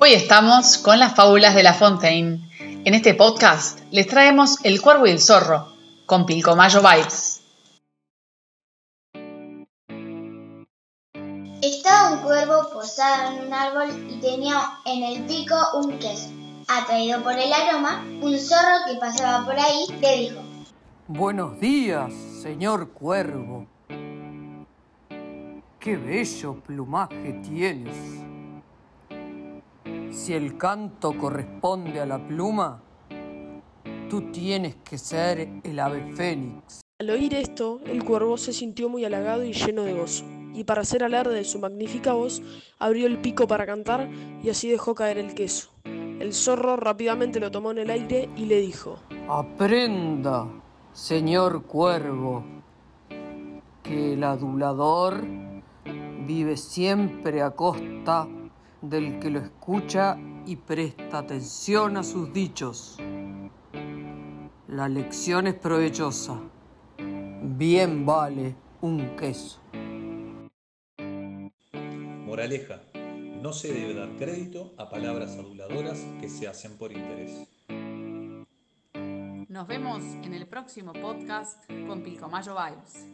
Hoy estamos con las fábulas de La Fontaine. En este podcast les traemos El Cuervo y el Zorro, con Pilcomayo Vibes. Estaba un cuervo posado en un árbol y tenía en el pico un queso. Atraído por el aroma, un zorro que pasaba por ahí le dijo, Buenos días, señor cuervo. Qué bello plumaje tienes. Si el canto corresponde a la pluma, tú tienes que ser el ave fénix. Al oír esto, el cuervo se sintió muy halagado y lleno de gozo, y para hacer alarde de su magnífica voz, abrió el pico para cantar y así dejó caer el queso. El zorro rápidamente lo tomó en el aire y le dijo, Aprenda, señor cuervo, que el adulador vive siempre a costa del que lo escucha y presta atención a sus dichos. La lección es provechosa. Bien vale un queso. Moraleja. No se debe dar crédito a palabras aduladoras que se hacen por interés. Nos vemos en el próximo podcast con Pilcomayo Vibes.